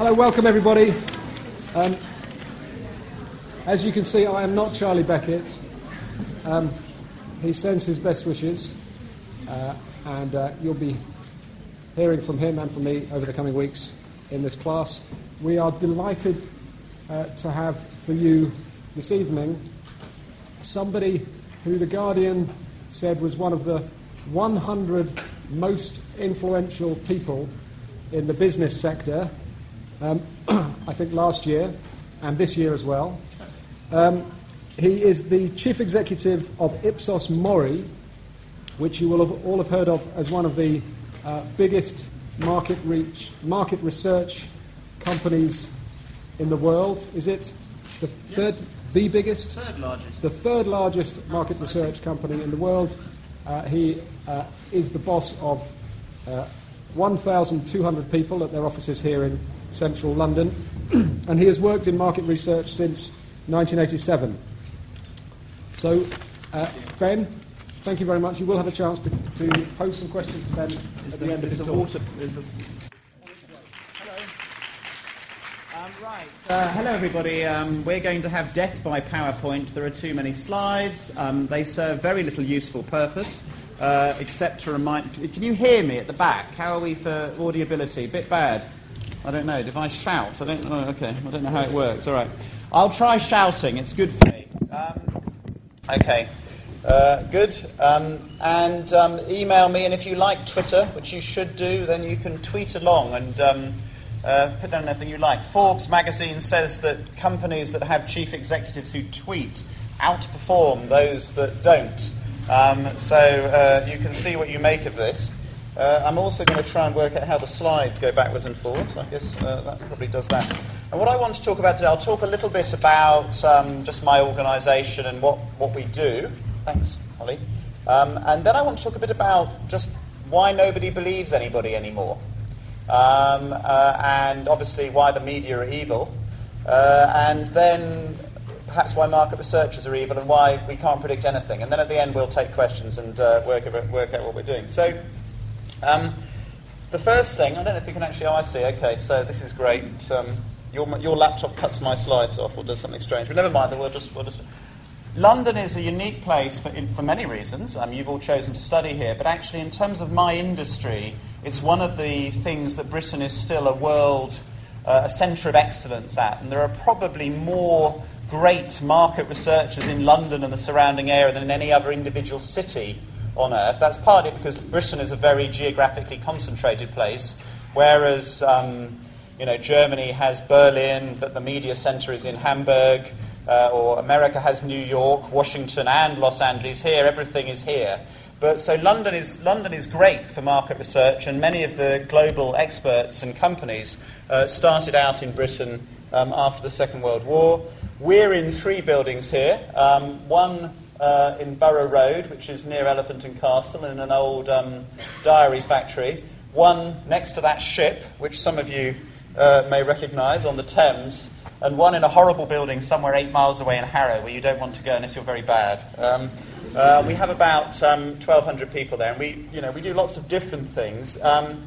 Hello, welcome everybody. Um, as you can see, I am not Charlie Beckett. Um, he sends his best wishes, uh, and uh, you'll be hearing from him and from me over the coming weeks in this class. We are delighted uh, to have for you this evening somebody who The Guardian said was one of the 100 most influential people in the business sector, um, I think last year and this year as well. Um, he is the chief executive of Ipsos Mori, which you will have all have heard of as one of the uh, biggest market reach, market research companies in the world. Is it the third, the biggest? Third largest. The third largest market research company in the world. Uh, he uh, is the boss of uh, 1,200 people at their offices here in central London, and he has worked in market research since 1987. So, uh, Ben, thank you very much. You will have a chance to, to pose some questions to Ben Is at the, the end of the talk. water? Is the... Hello. Um, right. Uh, hello, everybody. Um, we're going to have death by PowerPoint. There are too many slides. Um, they serve very little useful purpose, uh, except to remind. Can you hear me at the back? How are we for audibility? A bit bad. I don't know. If I shout, I don't know. Okay, I don't know how it works. All right. I'll try shouting. It's good for me. Um, okay. Uh, good. Um, and um, email me, and if you like Twitter, which you should do, then you can tweet along and um, uh, put down anything you like. Forbes magazine says that companies that have chief executives who tweet outperform those that don't. Um, so uh, you can see what you make of this. Uh, I'm also going to try and work out how the slides go backwards and forwards. I guess uh, that probably does that. And what I want to talk about today, I'll talk a little bit about um, just my organisation and what, what we do. Thanks, Holly. Um, and then I want to talk a bit about just why nobody believes anybody anymore. Um, uh, and obviously why the media are evil. Uh, and then perhaps why market researchers are evil and why we can't predict anything. And then at the end we'll take questions and uh, work, work out what we're doing. So um, the first thing, I don't know if you can actually, oh, I see, okay, so this is great. Um, your, your laptop cuts my slides off or does something strange, but never mind, we'll just, we'll just London is a unique place for, in, for many reasons. Um, you've all chosen to study here, but actually, in terms of my industry, it's one of the things that Britain is still a world, uh, a centre of excellence at. And there are probably more great market researchers in London and the surrounding area than in any other individual city on earth. That's partly because Britain is a very geographically concentrated place, whereas um, you know Germany has Berlin, but the media centre is in Hamburg uh, or America has New York, Washington, and Los Angeles. Here, everything is here. But so London is London is great for market research, and many of the global experts and companies uh, started out in Britain um, after the Second World War. We're in three buildings here. Um, one uh, in Borough Road, which is near Elephant and Castle, in an old um, diary factory. One next to that ship, which some of you uh, may recognise on the Thames and one in a horrible building somewhere eight miles away in Harrow where you don't want to go unless you're very bad. Um, uh, we have about um, 1,200 people there, and we, you know, we do lots of different things. Um,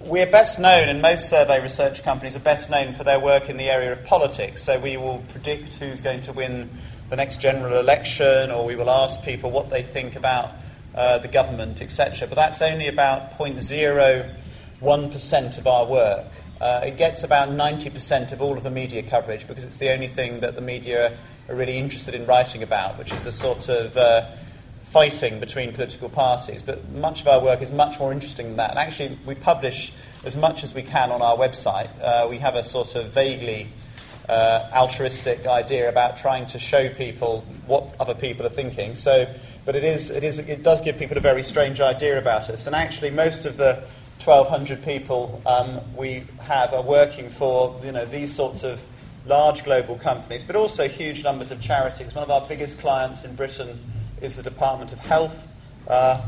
we're best known, and most survey research companies are best known for their work in the area of politics. So we will predict who's going to win the next general election, or we will ask people what they think about uh, the government, etc. But that's only about 0.01% of our work. Uh, it gets about 90% of all of the media coverage because it's the only thing that the media are really interested in writing about, which is a sort of uh, fighting between political parties. But much of our work is much more interesting than that. And actually, we publish as much as we can on our website. Uh, we have a sort of vaguely uh, altruistic idea about trying to show people what other people are thinking. So, but it, is, it, is, it does give people a very strange idea about us. And actually, most of the 1,200 people um, we have are working for you know, these sorts of large global companies, but also huge numbers of charities. One of our biggest clients in Britain is the Department of Health. Uh,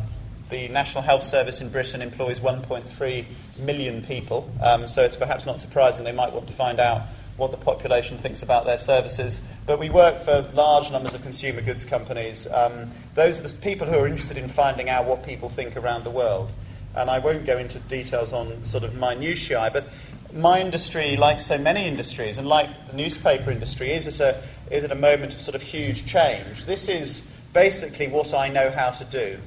the National Health Service in Britain employs 1.3 million people, um, so it's perhaps not surprising they might want to find out what the population thinks about their services. But we work for large numbers of consumer goods companies. Um, those are the people who are interested in finding out what people think around the world and I won't go into details on sort of minutiae, but my industry, like so many industries, and like the newspaper industry, is at a, is at a moment of sort of huge change. This is basically what I know how to do.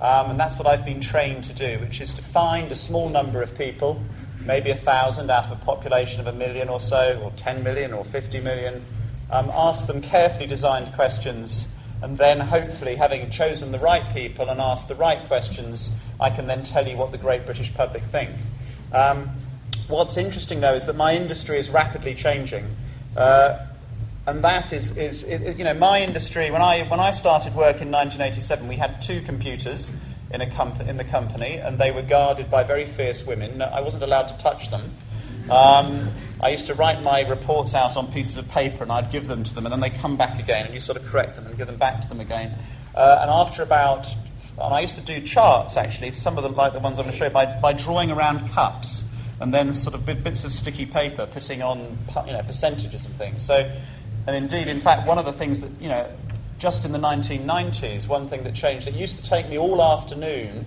Um, and that's what I've been trained to do, which is to find a small number of people, maybe a thousand out of a population of a million or so, or 10 million or 50 million, um, ask them carefully designed questions, and then hopefully, having chosen the right people and asked the right questions, I can then tell you what the great British public think. Um, what's interesting, though, is that my industry is rapidly changing. Uh, and that is, is it, you know, my industry. When I when I started work in 1987, we had two computers in a comp- in the company, and they were guarded by very fierce women. I wasn't allowed to touch them. Um, I used to write my reports out on pieces of paper, and I'd give them to them, and then they come back again, and you sort of correct them and give them back to them again. Uh, and after about, and I used to do charts actually, some of them like the ones I'm going to show you, by, by drawing around cups and then sort of bits of sticky paper, putting on you know percentages and things. So and indeed, in fact, one of the things that, you know, just in the 1990s, one thing that changed, it used to take me all afternoon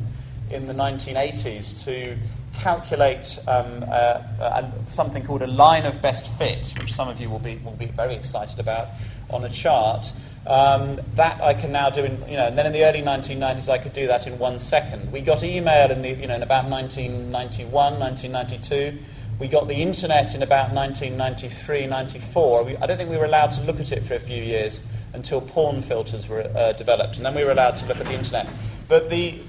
in the 1980s to calculate um, uh, uh, something called a line of best fit, which some of you will be, will be very excited about, on a chart. Um, that I can now do in, you know, and then in the early 1990s I could do that in one second. We got email in, the, you know, in about 1991, 1992 we got the internet in about 1993, 94. We, I don't think we were allowed to look at it for a few years until porn filters were uh, developed, and then we were allowed to look at the internet. But, the,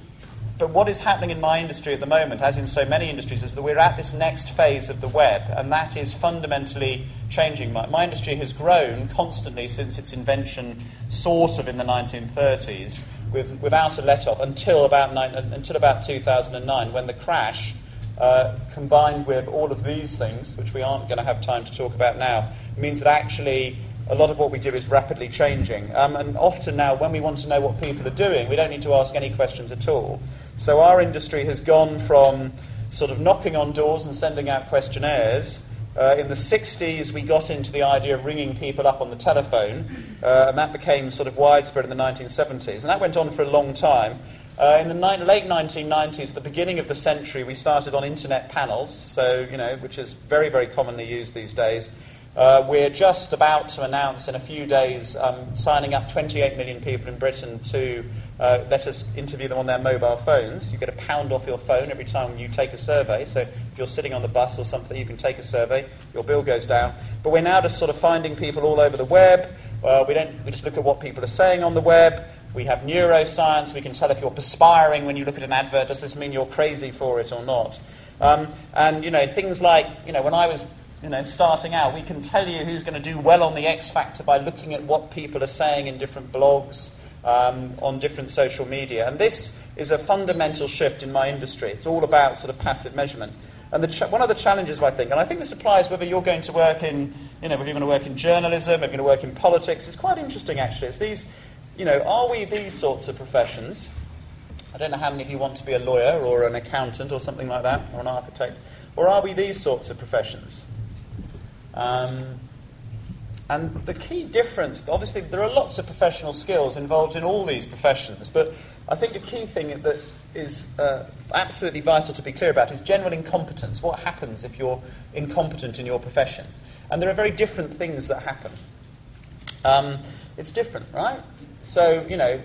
but what is happening in my industry at the moment, as in so many industries, is that we're at this next phase of the web, and that is fundamentally changing. My, my industry has grown constantly since its invention, sort of in the 1930s, with, without a let off, until about, until about 2009, when the crash uh, combined with all of these things, which we aren't going to have time to talk about now, means that actually a lot of what we do is rapidly changing. Um, and often now, when we want to know what people are doing, we don't need to ask any questions at all. So our industry has gone from sort of knocking on doors and sending out questionnaires. Uh, in the 60s, we got into the idea of ringing people up on the telephone, uh, and that became sort of widespread in the 1970s. And that went on for a long time. Uh, in the ni- late 1990s, the beginning of the century, we started on internet panels, so you know, which is very, very commonly used these days. Uh, we're just about to announce in a few days um, signing up 28 million people in Britain to uh, let us interview them on their mobile phones. You get a pound off your phone every time you take a survey. So if you're sitting on the bus or something, you can take a survey. Your bill goes down. But we're now just sort of finding people all over the web. Uh, we don't. We just look at what people are saying on the web. We have neuroscience. We can tell if you're perspiring when you look at an advert. Does this mean you're crazy for it or not? Um, and you know things like you know when I was you know starting out, we can tell you who's going to do well on the X Factor by looking at what people are saying in different blogs, um, on different social media. And this is a fundamental shift in my industry. It's all about sort of passive measurement. And ch- one of the challenges, I think, and I think this applies whether you're going to work in, you know, whether you're going to work in journalism, if you're going to work in politics, it's quite interesting actually. It's these you know, are we these sorts of professions? I don't know how many of you want to be a lawyer or an accountant or something like that, or an architect. Or are we these sorts of professions? Um, and the key difference, obviously, there are lots of professional skills involved in all these professions, but I think the key thing that is uh, absolutely vital to be clear about is general incompetence. What happens if you're incompetent in your profession? And there are very different things that happen. Um, it's different, right? So, you know,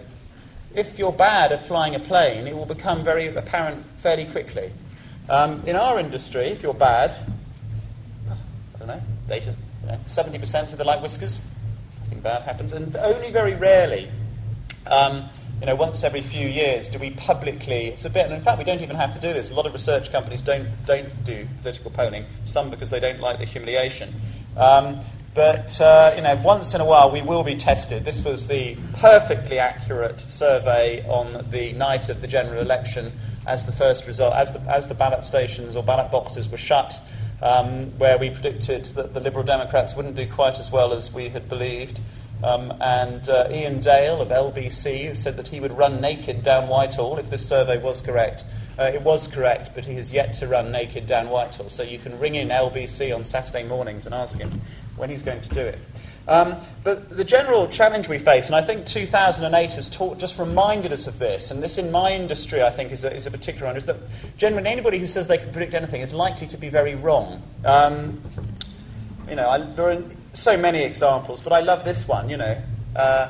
if you're bad at flying a plane, it will become very apparent fairly quickly. Um, in our industry, if you're bad, data, you know, 70% of the like whiskers, nothing bad happens. And only very rarely, um, you know, once every few years, do we publicly, it's a bit, and in fact, we don't even have to do this. A lot of research companies don't, don't do political polling, some because they don't like the humiliation. Um, but uh, you know, once in a while we will be tested. This was the perfectly accurate survey on the night of the general election, as the first result, as the, as the ballot stations or ballot boxes were shut, um, where we predicted that the Liberal Democrats wouldn't do quite as well as we had believed. Um, and uh, Iain Dale of LBC said that he would run naked down Whitehall if this survey was correct. Uh, it was correct, but he has yet to run naked down Whitehall. So you can ring in LBC on Saturday mornings and ask him when he's going to do it. Um, but the general challenge we face, and I think 2008 has taught, just reminded us of this, and this in my industry I think is a, is a particular one, is that generally anybody who says they can predict anything is likely to be very wrong. Um, you know, I, there are so many examples, but I love this one, you know. Uh,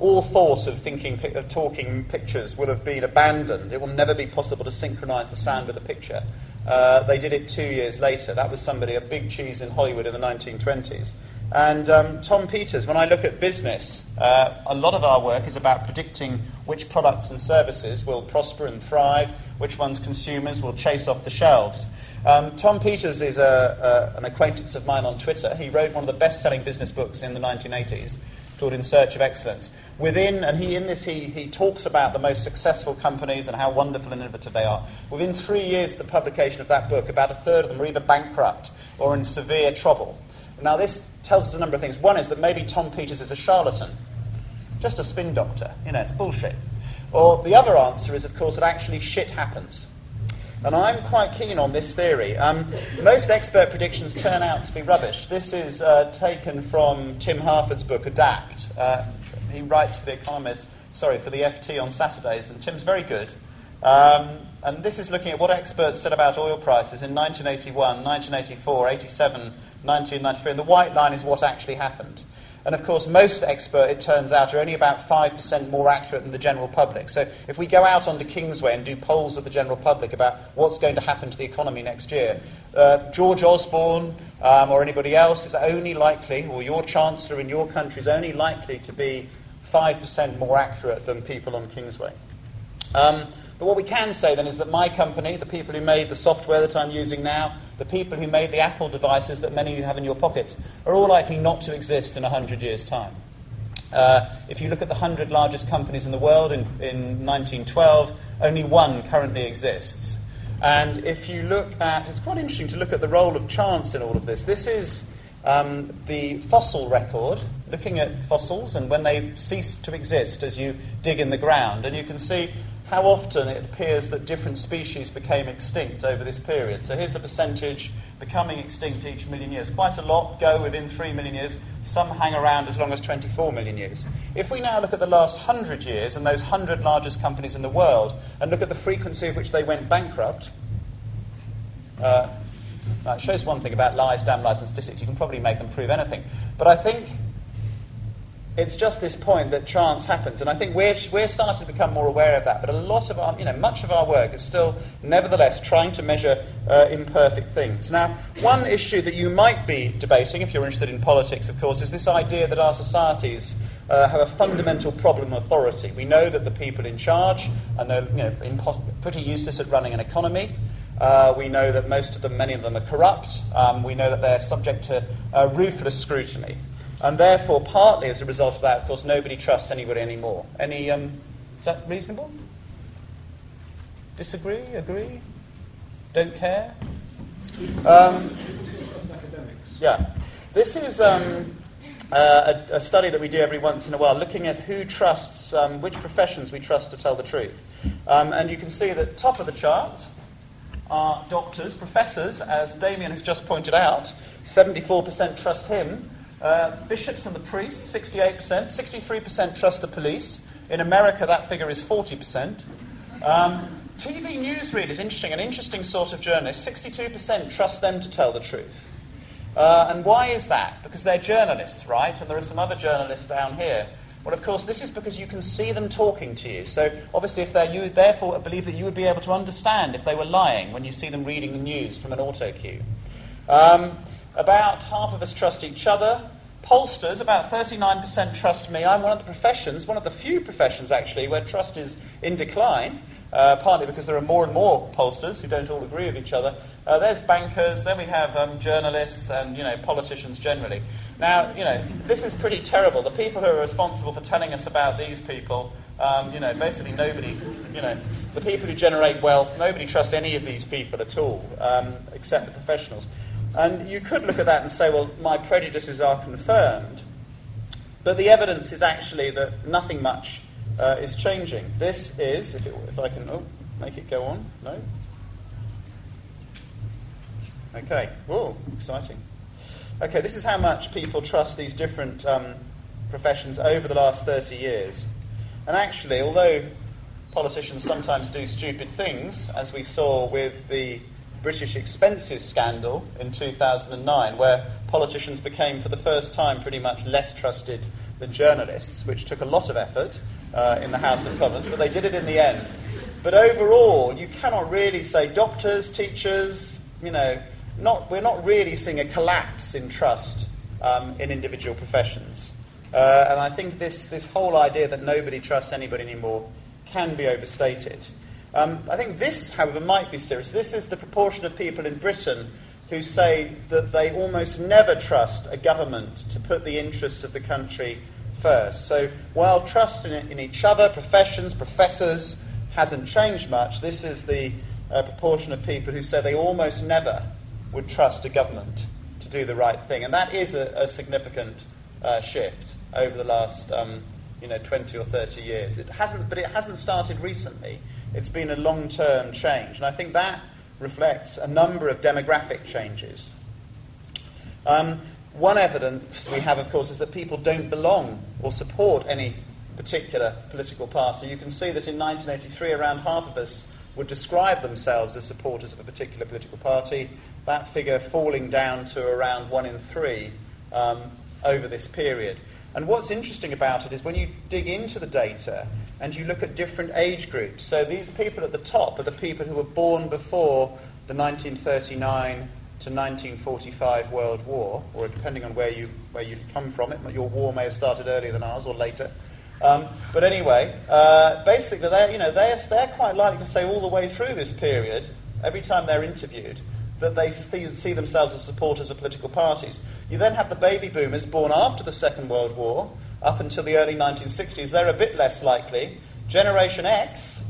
all thought of thinking, of talking pictures will have been abandoned. It will never be possible to synchronize the sound with the picture. Uh, they did it two years later. That was somebody, a big cheese in Hollywood in the 1920s. And um, Tom Peters, when I look at business, uh, a lot of our work is about predicting which products and services will prosper and thrive, which ones consumers will chase off the shelves. Um, Tom Peters is a, a, an acquaintance of mine on Twitter. He wrote one of the best selling business books in the 1980s called In Search of Excellence. Within, and he, in this, he, he talks about the most successful companies and how wonderful and innovative they are. Within three years of the publication of that book, about a third of them are either bankrupt or in severe trouble. Now, this tells us a number of things. One is that maybe Tom Peters is a charlatan, just a spin doctor. You know, it's bullshit. Or the other answer is, of course, that actually shit happens. And I'm quite keen on this theory. Um, most expert predictions turn out to be rubbish. This is uh, taken from Tim Harford's book, Adapt. Uh, he writes for The Economist, sorry, for the FT on Saturdays, and Tim's very good. Um, and this is looking at what experts said about oil prices in 1981, 1984, 87, 1993. And the white line is what actually happened. And of course, most experts, it turns out, are only about 5% more accurate than the general public. So if we go out onto Kingsway and do polls of the general public about what's going to happen to the economy next year, uh, George Osborne um, or anybody else is only likely, or your chancellor in your country is only likely to be 5% more accurate than people on Kingsway. Um, but what we can say then is that my company, the people who made the software that I'm using now, the people who made the Apple devices that many of you have in your pockets, are all likely not to exist in 100 years' time. Uh, if you look at the 100 largest companies in the world in, in 1912, only one currently exists. And if you look at, it's quite interesting to look at the role of chance in all of this. This is um, the fossil record, looking at fossils and when they cease to exist as you dig in the ground. And you can see how often it appears that different species became extinct over this period. So here's the percentage becoming extinct each million years. Quite a lot go within 3 million years. Some hang around as long as 24 million years. If we now look at the last 100 years and those 100 largest companies in the world and look at the frequency of which they went bankrupt, uh, that shows one thing about lies, damn lies, and statistics. You can probably make them prove anything. But I think it's just this point that chance happens, and I think we're, we're starting to become more aware of that. But a lot of our, you know, much of our work is still, nevertheless, trying to measure uh, imperfect things. Now, one issue that you might be debating, if you're interested in politics, of course, is this idea that our societies uh, have a fundamental problem of authority. We know that the people in charge are no, you know, impos- pretty useless at running an economy. Uh, we know that most of them, many of them, are corrupt. Um, we know that they're subject to uh, ruthless scrutiny. And therefore, partly as a result of that, of course, nobody trusts anybody anymore. Any, um, is that reasonable? Disagree? Agree? Don't care? Um, yeah. This is um, uh, a, a, study that we do every once in a while, looking at who trusts, um, which professions we trust to tell the truth. Um, and you can see that top of the chart are doctors, professors, as Damien has just pointed out. 74% trust him, uh, bishops and the priests, 68%. 63% trust the police. In America, that figure is 40%. Um, TV newsread is interesting, an interesting sort of journalist. 62% trust them to tell the truth. Uh, and why is that? Because they're journalists, right? And there are some other journalists down here. Well, of course, this is because you can see them talking to you. So, obviously, if they're you, therefore, believe that you would be able to understand if they were lying when you see them reading the news from an auto cue. Um, about half of us trust each other. Pollsters, about 39% trust me. I'm one of the professions, one of the few professions actually, where trust is in decline, uh, partly because there are more and more pollsters who don't all agree with each other. Uh, there's bankers, then we have um, journalists and you know politicians generally. Now, you know, this is pretty terrible. The people who are responsible for telling us about these people, um, you know, basically nobody, you know, the people who generate wealth, nobody trusts any of these people at all, um, except the professionals. And you could look at that and say, well, my prejudices are confirmed. But the evidence is actually that nothing much uh, is changing. This is, if, it, if I can, oh, make it go on. No? Okay. Whoa, exciting. okay, this is how much people trust these different um, professions over the last 30 years. And actually, although politicians sometimes do stupid things, as we saw with the British expenses scandal in 2009, where politicians became, for the first time, pretty much less trusted than journalists, which took a lot of effort uh, in the House of Commons, but they did it in the end. But overall, you cannot really say doctors, teachers, you know, not, we're not really seeing a collapse in trust um, in individual professions. Uh, and I think this, this whole idea that nobody trusts anybody anymore can be overstated. Um, I think this, however, might be serious. This is the proportion of people in Britain who say that they almost never trust a government to put the interests of the country first. So while trust in, in each other, professions, professors, hasn't changed much, this is the uh, proportion of people who say they almost never would trust a government to do the right thing. And that is a, a significant uh, shift over the last um, you know, 20 or 30 years. It hasn't, but it hasn't started recently. It's been a long term change. And I think that reflects a number of demographic changes. Um, one evidence we have, of course, is that people don't belong or support any particular political party. You can see that in 1983, around half of us would describe themselves as supporters of a particular political party. That figure falling down to around one in three um, over this period. And what's interesting about it is when you dig into the data and you look at different age groups. So these people at the top are the people who were born before the 1939 to 1945 World War, or depending on where you, where you come from, it, your war may have started earlier than ours or later. Um, but anyway, uh, basically, they're, you know, they're, they're quite likely to say all the way through this period, every time they're interviewed, that they see, see, themselves as supporters of political parties. You then have the baby boomers born after the Second World War, up until the early 1960s. They're a bit less likely. Generation X,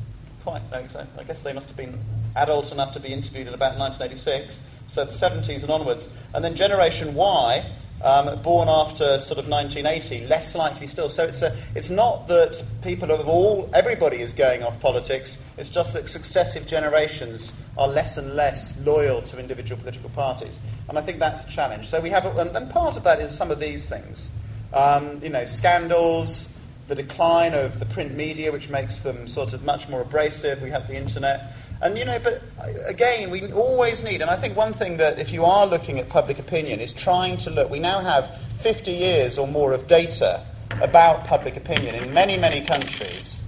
quite, I guess they must have been adult enough to be interviewed in about 1986, so the 70s and onwards. And then Generation Y, um, born after sort of 1980, less likely still. So it's, a, it's not that people of all, everybody is going off politics, it's just that successive generations are less and less loyal to individual political parties. And I think that's a challenge. So we have, a, and, and part of that is some of these things. Um, you know, scandals, the decline of the print media, which makes them sort of much more abrasive. We have the internet. And, you know, but uh, again, we always need, and I think one thing that if you are looking at public opinion is trying to look, we now have 50 years or more of data about public opinion in many, many countries.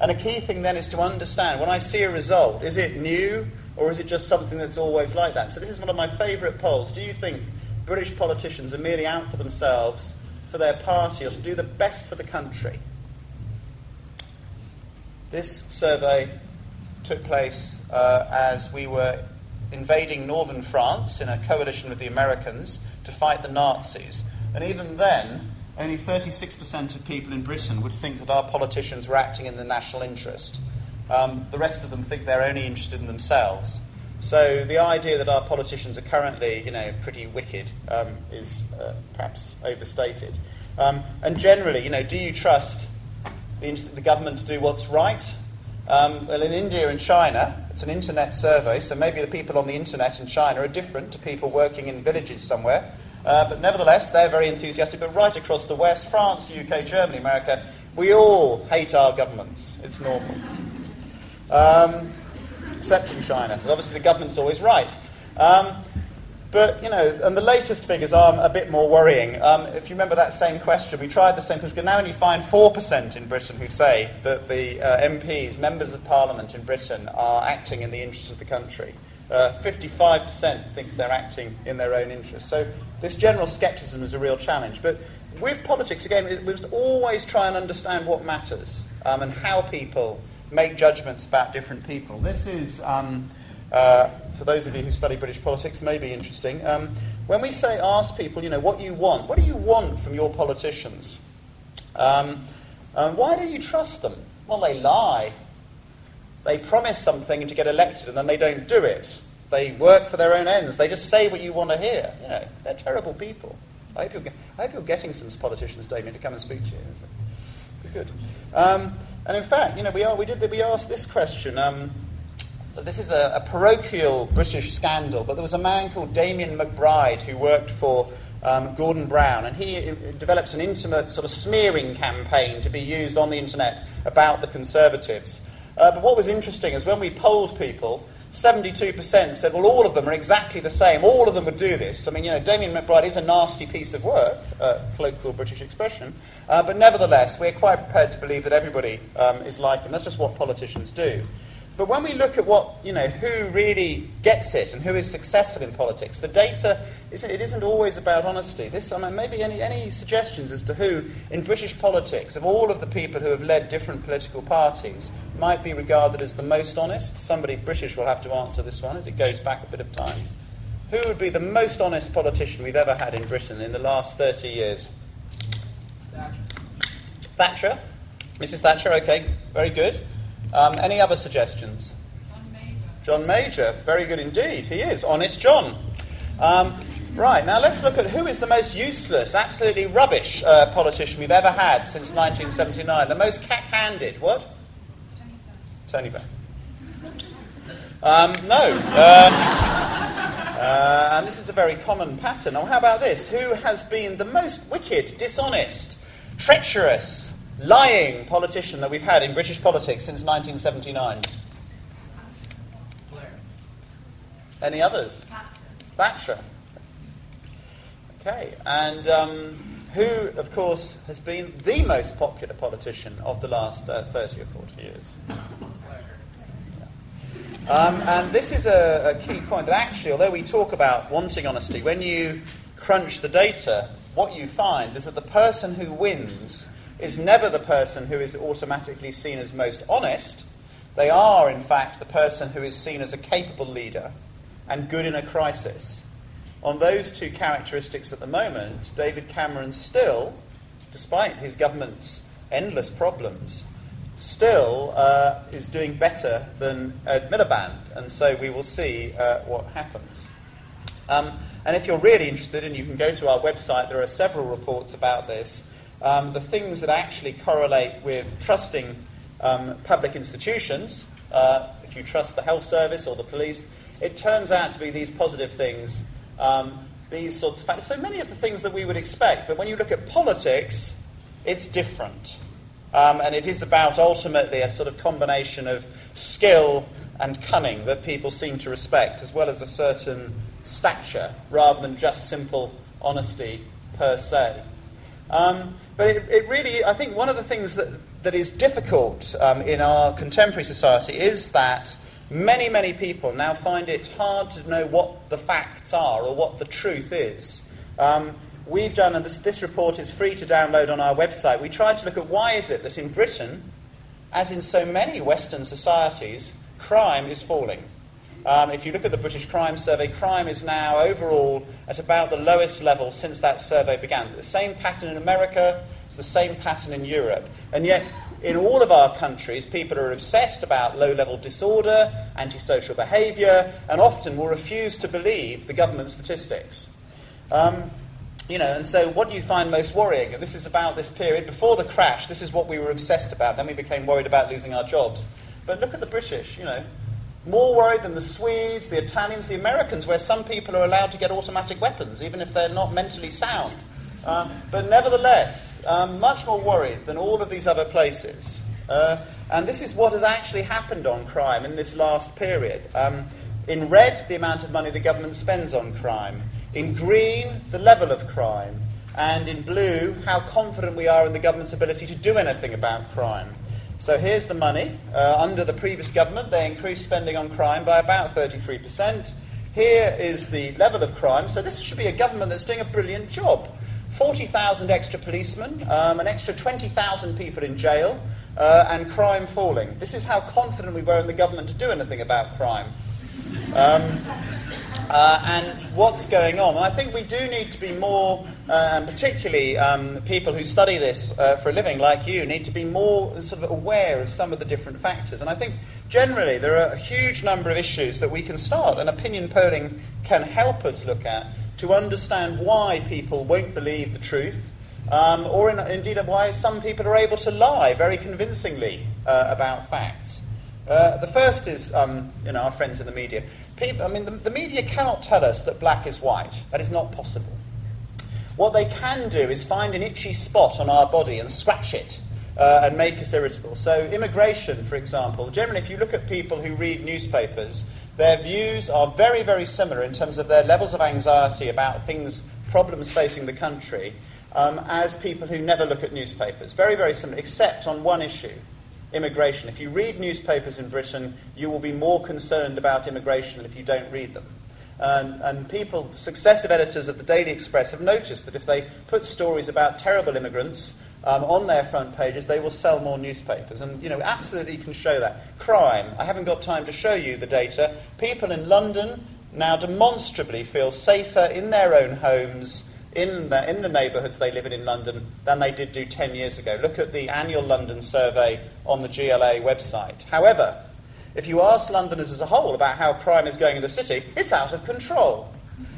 And a key thing then is to understand when I see a result, is it new or is it just something that's always like that? So, this is one of my favourite polls. Do you think British politicians are merely out for themselves, for their party, or to do the best for the country? This survey took place uh, as we were invading northern France in a coalition with the Americans to fight the Nazis. And even then, only 36% of people in Britain would think that our politicians were acting in the national interest. Um, the rest of them think they're only interested in themselves. So the idea that our politicians are currently, you know, pretty wicked um, is uh, perhaps overstated. Um, and generally, you know, do you trust the, the government to do what's right um, well, in India and China, it's an internet survey, so maybe the people on the internet in China are different to people working in villages somewhere. Uh, but nevertheless, they're very enthusiastic. But right across the West, France, UK, Germany, America, we all hate our governments. It's normal. Um, except in China. Obviously, the government's always right. Um, but, you know, and the latest figures are a bit more worrying. Um, if you remember that same question, we tried the same question. Now only find 4% in Britain who say that the uh, MPs, members of parliament in Britain, are acting in the interests of the country. Uh, 55% think they're acting in their own interests. So this general scepticism is a real challenge. But with politics, again, we must always try and understand what matters um, and how people make judgments about different people. This is... Um, uh, for those of you who study British politics, may be interesting. Um, when we say ask people, you know, what you want, what do you want from your politicians? Um, why do you trust them? Well, they lie. They promise something to get elected and then they don't do it. They work for their own ends. They just say what you want to hear. You know, they're terrible people. I hope you're, I hope you're getting some politicians, Damien, to come and speak to you. Good. Um, and in fact, you know, we, are, we, did, we asked this question. Um, this is a, a, parochial British scandal, but there was a man called Damien McBride who worked for um, Gordon Brown, and he uh, develops an intimate sort of smearing campaign to be used on the internet about the Conservatives. Uh, but what was interesting is when we polled people, 72% said, well, all of them are exactly the same. All of them would do this. I mean, you know, Damien McBride is a nasty piece of work, uh, colloquial British expression, uh, but nevertheless, we're quite prepared to believe that everybody um, is like him. That's just what politicians do. But when we look at what, you know, who really gets it and who is successful in politics, the data, isn't, it isn't always about honesty. This, I mean, maybe any, any suggestions as to who, in British politics, of all of the people who have led different political parties, might be regarded as the most honest? Somebody British will have to answer this one as it goes back a bit of time. Who would be the most honest politician we've ever had in Britain in the last 30 years? Thatcher. Thatcher? Mrs. Thatcher, okay, very good. Um, any other suggestions? John Major. John Major, very good indeed. He is, Honest John. Um, right, now let's look at who is the most useless, absolutely rubbish uh, politician we've ever had since 1979. The most cack handed. What? Tony Benn. Um, no. Um, uh, and this is a very common pattern. Now, how about this? Who has been the most wicked, dishonest, treacherous, lying politician that we've had in British politics since 1979? Blair. Any others? Thatcher. Okay, and um, who, of course, has been the most popular politician of the last uh, 30 or 40 years? Um, and this is a, a key point that actually, although we talk about wanting honesty, when you crunch the data, what you find is that the person who wins is never the person who is automatically seen as most honest. They are, in fact, the person who is seen as a capable leader and good in a crisis. On those two characteristics at the moment, David Cameron still, despite his government's endless problems, still uh, is doing better than Ed Miliband. And so we will see uh, what happens. Um, and if you're really interested, and you can go to our website, there are several reports about this um, the things that actually correlate with trusting um, public institutions, uh, if you trust the health service or the police, it turns out to be these positive things, um, these sorts of factors. So many of the things that we would expect, but when you look at politics, it's different. Um, and it is about ultimately a sort of combination of skill and cunning that people seem to respect, as well as a certain stature, rather than just simple honesty per se. Um, but it, it, really, I think one of the things that, that is difficult um, in our contemporary society is that many, many people now find it hard to know what the facts are or what the truth is. Um, we've done, and this, this report is free to download on our website, we tried to look at why is it that in Britain, as in so many Western societies, crime is falling. Um, if you look at the British Crime Survey, crime is now overall at about the lowest level since that survey began. The same pattern in America, it's the same pattern in Europe. And yet, in all of our countries, people are obsessed about low level disorder, antisocial behaviour, and often will refuse to believe the government statistics. Um, you know, and so what do you find most worrying? And this is about this period before the crash. This is what we were obsessed about. Then we became worried about losing our jobs. But look at the British, you know, more worried than the Swedes, the Italians, the Americans, where some people are allowed to get automatic weapons, even if they're not mentally sound. Um, but nevertheless, um, much more worried than all of these other places. Uh, and this is what has actually happened on crime in this last period. Um, in red, the amount of money the government spends on crime. In green, the level of crime. And in blue, how confident we are in the government's ability to do anything about crime. So here's the money. Uh, under the previous government, they increased spending on crime by about 33%. Here is the level of crime. So this should be a government that's doing a brilliant job. 40,000 extra policemen, um, an extra 20,000 people in jail, uh, and crime falling. This is how confident we were in the government to do anything about crime. Um, uh, and what's going on. I think we do need to be more and particularly um, people who study this uh, for a living, like you, need to be more sort of aware of some of the different factors. And I think generally there are a huge number of issues that we can start, and opinion polling can help us look at to understand why people won't believe the truth, um, or in, indeed why some people are able to lie very convincingly uh, about facts. Uh, the first is, um, you know, our friends in the media. People, I mean, the, the media cannot tell us that black is white. That is not possible. What they can do is find an itchy spot on our body and scratch it uh, and make us irritable. So, immigration, for example, generally, if you look at people who read newspapers, their views are very, very similar in terms of their levels of anxiety about things, problems facing the country, um, as people who never look at newspapers. Very, very similar, except on one issue immigration. If you read newspapers in Britain, you will be more concerned about immigration than if you don't read them. And, and, people, successive editors of the Daily Express, have noticed that if they put stories about terrible immigrants um, on their front pages, they will sell more newspapers. And, you know, absolutely can show that. Crime. I haven't got time to show you the data. People in London now demonstrably feel safer in their own homes in the, in the neighbourhoods they live in in London than they did do 10 years ago. Look at the annual London survey on the GLA website. However, if you ask Londoners as a whole about how crime is going in the city, it's out of control.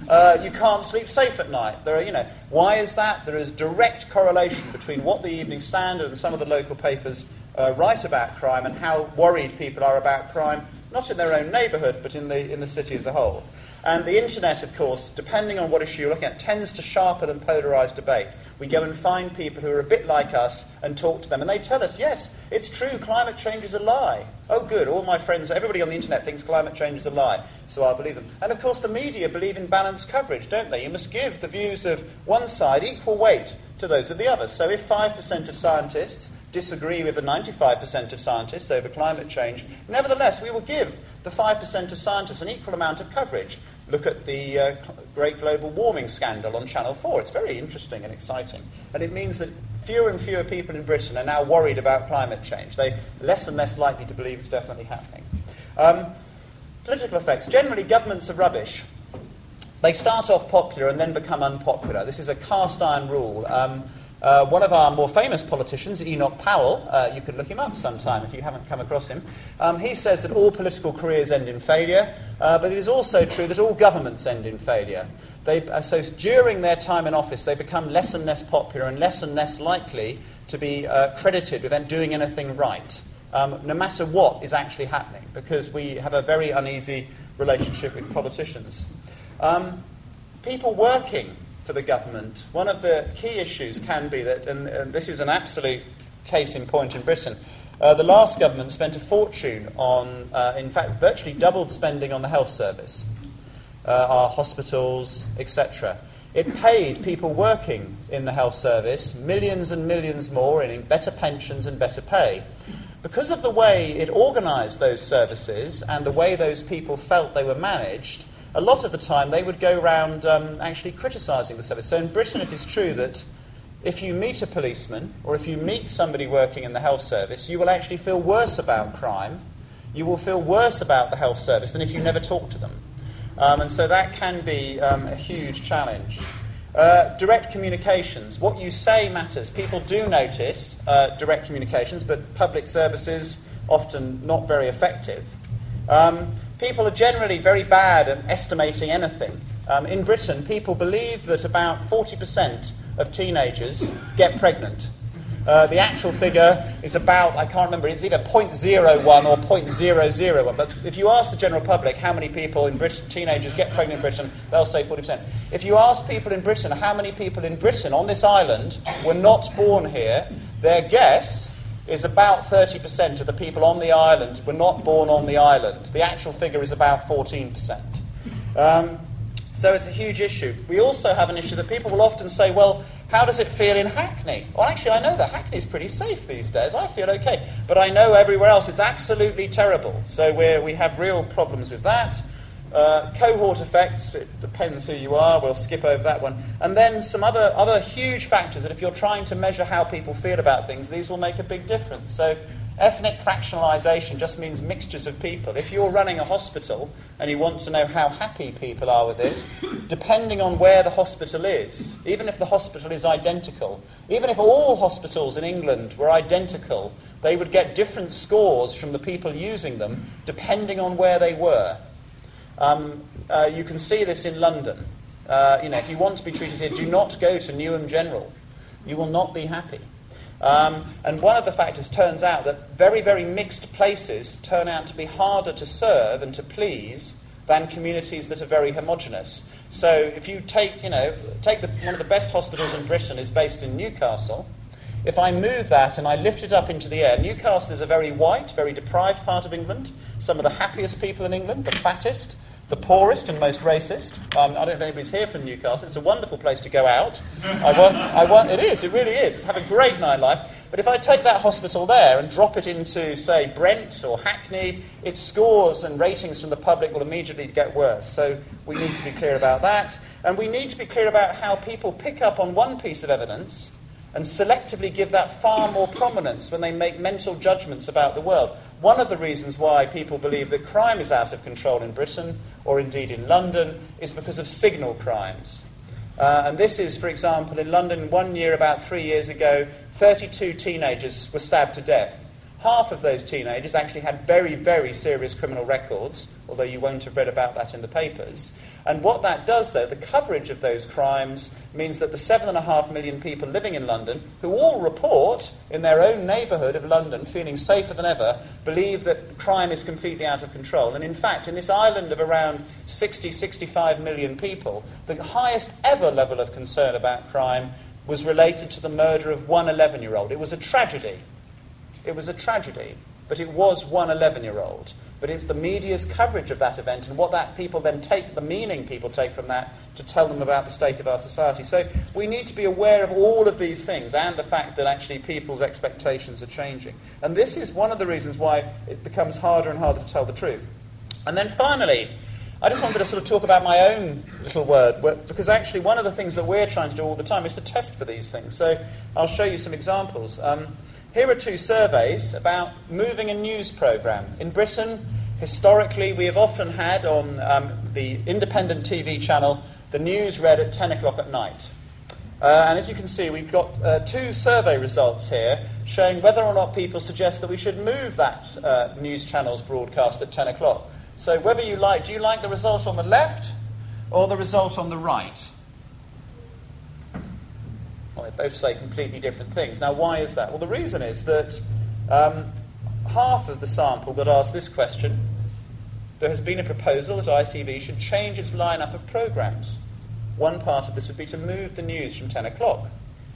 Uh, you can't sleep safe at night. There are, you know, why is that? There is direct correlation between what the Evening Standard and some of the local papers uh, write about crime and how worried people are about crime, not in their own neighbourhood, but in the, in the city as a whole. And the internet, of course, depending on what issue you're looking at, tends to sharpen and polarise debate. We go and find people who are a bit like us and talk to them, and they tell us, yes, it's true, climate change is a lie. Oh, good, all my friends, everybody on the internet thinks climate change is a lie, so I'll believe them. And of course, the media believe in balanced coverage, don't they? You must give the views of one side equal weight to those of the other. So if 5% of scientists disagree with the 95% of scientists over climate change, nevertheless, we will give the 5% of scientists an equal amount of coverage. Look at the uh, great global warming scandal on Channel 4. It's very interesting and exciting. And it means that fewer and fewer people in Britain are now worried about climate change. They're less and less likely to believe it's definitely happening. Um, political effects. Generally, governments are rubbish. They start off popular and then become unpopular. This is a cast iron rule. Um, uh, one of our more famous politicians, Enoch Powell, uh, you can look him up sometime if you haven't come across him, um, he says that all political careers end in failure, uh, but it is also true that all governments end in failure. They, uh, so during their time in office, they become less and less popular and less and less likely to be uh, credited with doing anything right, um, no matter what is actually happening, because we have a very uneasy relationship with politicians. Um, people working for the government. One of the key issues can be that, and, and this is an absolute case in point in Britain, uh, the last government spent a fortune on, uh, in fact, virtually doubled spending on the health service, uh, our hospitals, etc. It paid people working in the health service millions and millions more in better pensions and better pay. Because of the way it organised those services and the way those people felt they were managed, a lot of the time they would go around um, actually criticising the service. So in Britain, it is true that if you meet a policeman or if you meet somebody working in the health service, you will actually feel worse about crime. You will feel worse about the health service than if you never talk to them. Um, and so that can be um, a huge challenge. Uh, direct communications. What you say matters. People do notice uh, direct communications, but public services often not very effective. Um, people are generally very bad at estimating anything. Um, in Britain, people believe that about 40% of teenagers get pregnant. Uh, the actual figure is about, I can't remember, it's either 0.01 or 0.001. But if you ask the general public how many people in Britain, teenagers get pregnant in Britain, they'll say 40%. If you ask people in Britain how many people in Britain on this island were not born here, their guess is about 30% of the people on the island were not born on the island. The actual figure is about 14%. Um, so it's a huge issue. We also have an issue that people will often say, well, how does it feel in Hackney? Well, actually, I know that Hackney is pretty safe these days. I feel okay. But I know everywhere else it's absolutely terrible. So we we have real problems with that. Uh, cohort effects, it depends who you are, we'll skip over that one. And then some other, other huge factors that if you're trying to measure how people feel about things, these will make a big difference. So ethnic fractionalisation just means mixtures of people. If you're running a hospital and you want to know how happy people are with it, depending on where the hospital is, even if the hospital is identical, even if all hospitals in England were identical, they would get different scores from the people using them depending on where they were. Um, uh, you can see this in London. Uh, you know, if you want to be treated here, do not go to Newham General. You will not be happy. Um, and one of the factors turns out that very, very mixed places turn out to be harder to serve and to please than communities that are very homogenous. So if you take, you know, take the, one of the best hospitals in Britain is based in Newcastle. If I move that and I lift it up into the air, Newcastle is a very white, very deprived part of England. Some of the happiest people in England, the fattest, the poorest and most racist. Um, I don't know if anybody's here from Newcastle. It's a wonderful place to go out. I want, I want, it is, it really is. It's have a great nightlife. But if I take that hospital there and drop it into, say, Brent or Hackney, its scores and ratings from the public will immediately get worse. So we need to be clear about that. And we need to be clear about how people pick up on one piece of evidence and selectively give that far more prominence when they make mental judgments about the world. One of the reasons why people believe that crime is out of control in Britain, or indeed in London, is because of signal crimes. Uh, and this is, for example, in London, one year, about three years ago, 32 teenagers were stabbed to death. Half of those teenagers actually had very, very serious criminal records, although you won't have read about that in the papers. And what that does, though, the coverage of those crimes means that the 7.5 million people living in London, who all report in their own neighbourhood of London feeling safer than ever, believe that crime is completely out of control. And in fact, in this island of around 60, 65 million people, the highest ever level of concern about crime was related to the murder of one 11 year old. It was a tragedy. It was a tragedy, but it was one 11 year old but it's the media's coverage of that event and what that people then take, the meaning people take from that, to tell them about the state of our society. So we need to be aware of all of these things and the fact that actually people's expectations are changing. And this is one of the reasons why it becomes harder and harder to tell the truth. And then finally, I just wanted to sort of talk about my own little word, because actually one of the things that we're trying to do all the time is to test for these things. So I'll show you some examples. Um, here are two surveys about moving a news programme. In Britain, historically, we have often had on um, the independent TV channel the news read at 10 o'clock at night. Uh, and as you can see, we've got uh, two survey results here showing whether or not people suggest that we should move that uh, news channel's broadcast at 10 o'clock. So, whether you like, do you like the result on the left or the result on the right? Well, they both say completely different things. Now, why is that? Well, the reason is that um, half of the sample got asked this question. There has been a proposal that ITV should change its lineup of programmes. One part of this would be to move the news from 10 o'clock.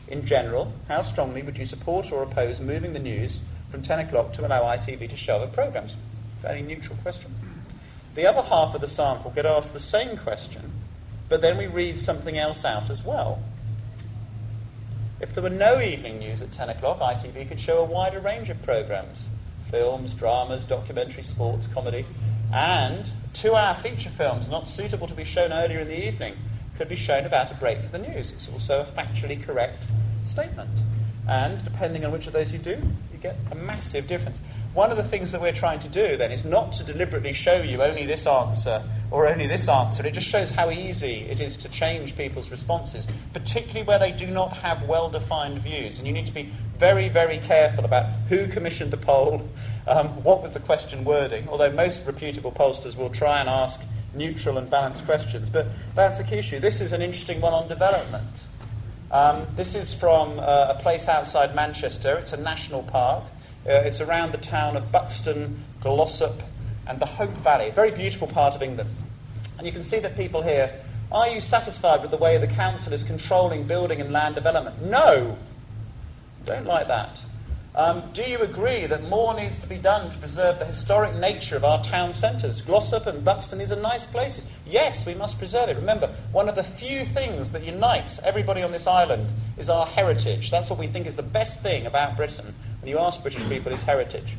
In general, how strongly would you support or oppose moving the news from 10 o'clock to allow ITV to show other programmes? Fairly neutral question. The other half of the sample get asked the same question, but then we read something else out as well. If there were no evening news at 10 o'clock, ITV could show a wider range of programmes films, dramas, documentary, sports, comedy, and two hour feature films not suitable to be shown earlier in the evening could be shown about a break for the news. It's also a factually correct statement. And depending on which of those you do, you get a massive difference. One of the things that we're trying to do then is not to deliberately show you only this answer or only this answer. It just shows how easy it is to change people's responses, particularly where they do not have well defined views. And you need to be very, very careful about who commissioned the poll, um, what was the question wording, although most reputable pollsters will try and ask neutral and balanced questions. But that's a key issue. This is an interesting one on development. Um, this is from uh, a place outside Manchester. It's a national park. Uh, it's around the town of Buxton, Glossop, and the Hope Valley, a very beautiful part of England. And you can see that people here, are you satisfied with the way the council is controlling building and land development? No! Don't like that. Um, do you agree that more needs to be done to preserve the historic nature of our town centres? Glossop and Buxton, these are nice places. Yes, we must preserve it. Remember, one of the few things that unites everybody on this island is our heritage. That's what we think is the best thing about Britain When you ask British people, is heritage.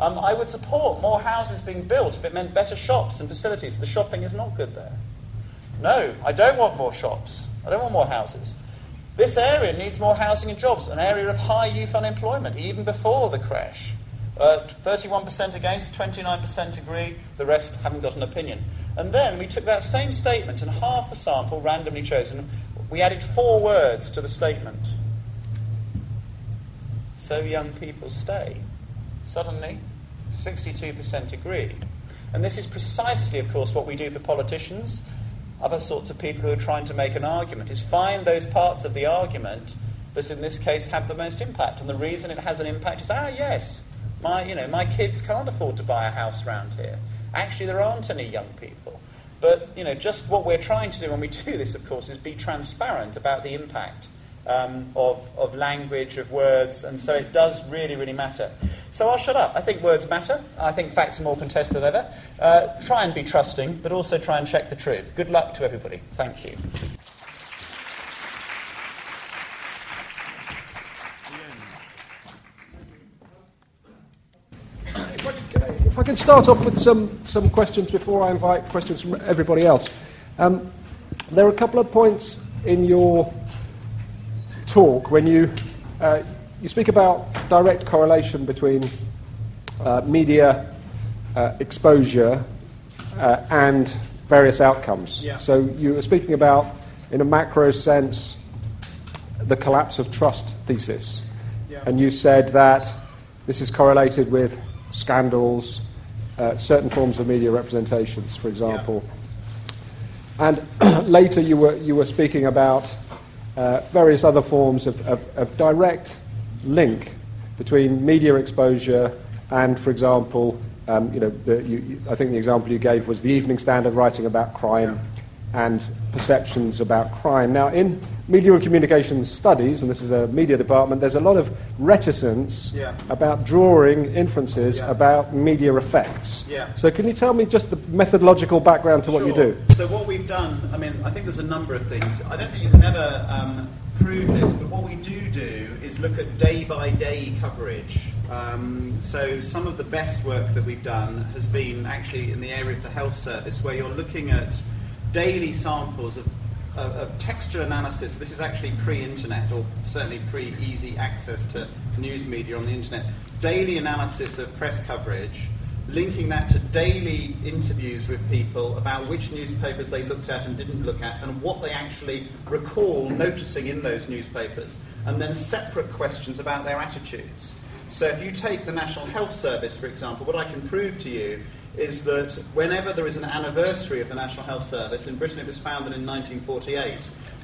Um, I would support more houses being built if it meant better shops and facilities. The shopping is not good there. No, I don't want more shops. I don't want more houses. This area needs more housing and jobs, an area of high youth unemployment, even before the crash. Uh, 31% against, 29% agree, the rest haven't got an opinion. And then we took that same statement and half the sample, randomly chosen, we added four words to the statement so young people stay. Suddenly, 62% agree. And this is precisely, of course, what we do for politicians, other sorts of people who are trying to make an argument, is find those parts of the argument that in this case have the most impact. And the reason it has an impact is, ah, yes, my, you know, my kids can't afford to buy a house around here. Actually, there aren't any young people. But you know, just what we're trying to do when we do this, of course, is be transparent about the impact um, of, of language, of words, and so it does really, really matter. So I'll shut up. I think words matter. I think facts are more contested than ever. Uh, try and be trusting, but also try and check the truth. Good luck to everybody. Thank you. If I can start off with some, some questions before I invite questions from everybody else. Um, there are a couple of points in your talk when you, uh, you speak about direct correlation between uh, media uh, exposure uh, and various outcomes. Yeah. So you were speaking about, in a macro sense, the collapse of trust thesis. Yeah. And you said that this is correlated with scandals, uh, certain forms of media representations, for example. And later you were, you were speaking about uh, various other forms of, of, of direct link between media exposure and, for example, um, you know, the, you, I think the example you gave was the Evening Standard writing about crime and perceptions about crime. Now, in media and communications studies, and this is a media department, there's a lot of reticence Yeah. about drawing inferences Yeah. about media effects. Yeah. So, can you tell me just the methodological background to what you do? So what we've done, I mean, I think there's a number of things. I don't think you can ever um, prove this, but what we do do is look at day-by-day coverage. Um, so some of the best work that we've done has been actually in the area of the health service, where you're looking at daily samples of, of, of texture analysis. This is actually pre-internet, or certainly pre-easy access to news media on the internet. Daily analysis of press coverage linking that to daily interviews with people about which newspapers they looked at and didn't look at and what they actually recall noticing in those newspapers, and then separate questions about their attitudes. So if you take the National Health Service, for example, what I can prove to you is that whenever there is an anniversary of the National Health Service, in Britain it was founded in 1948,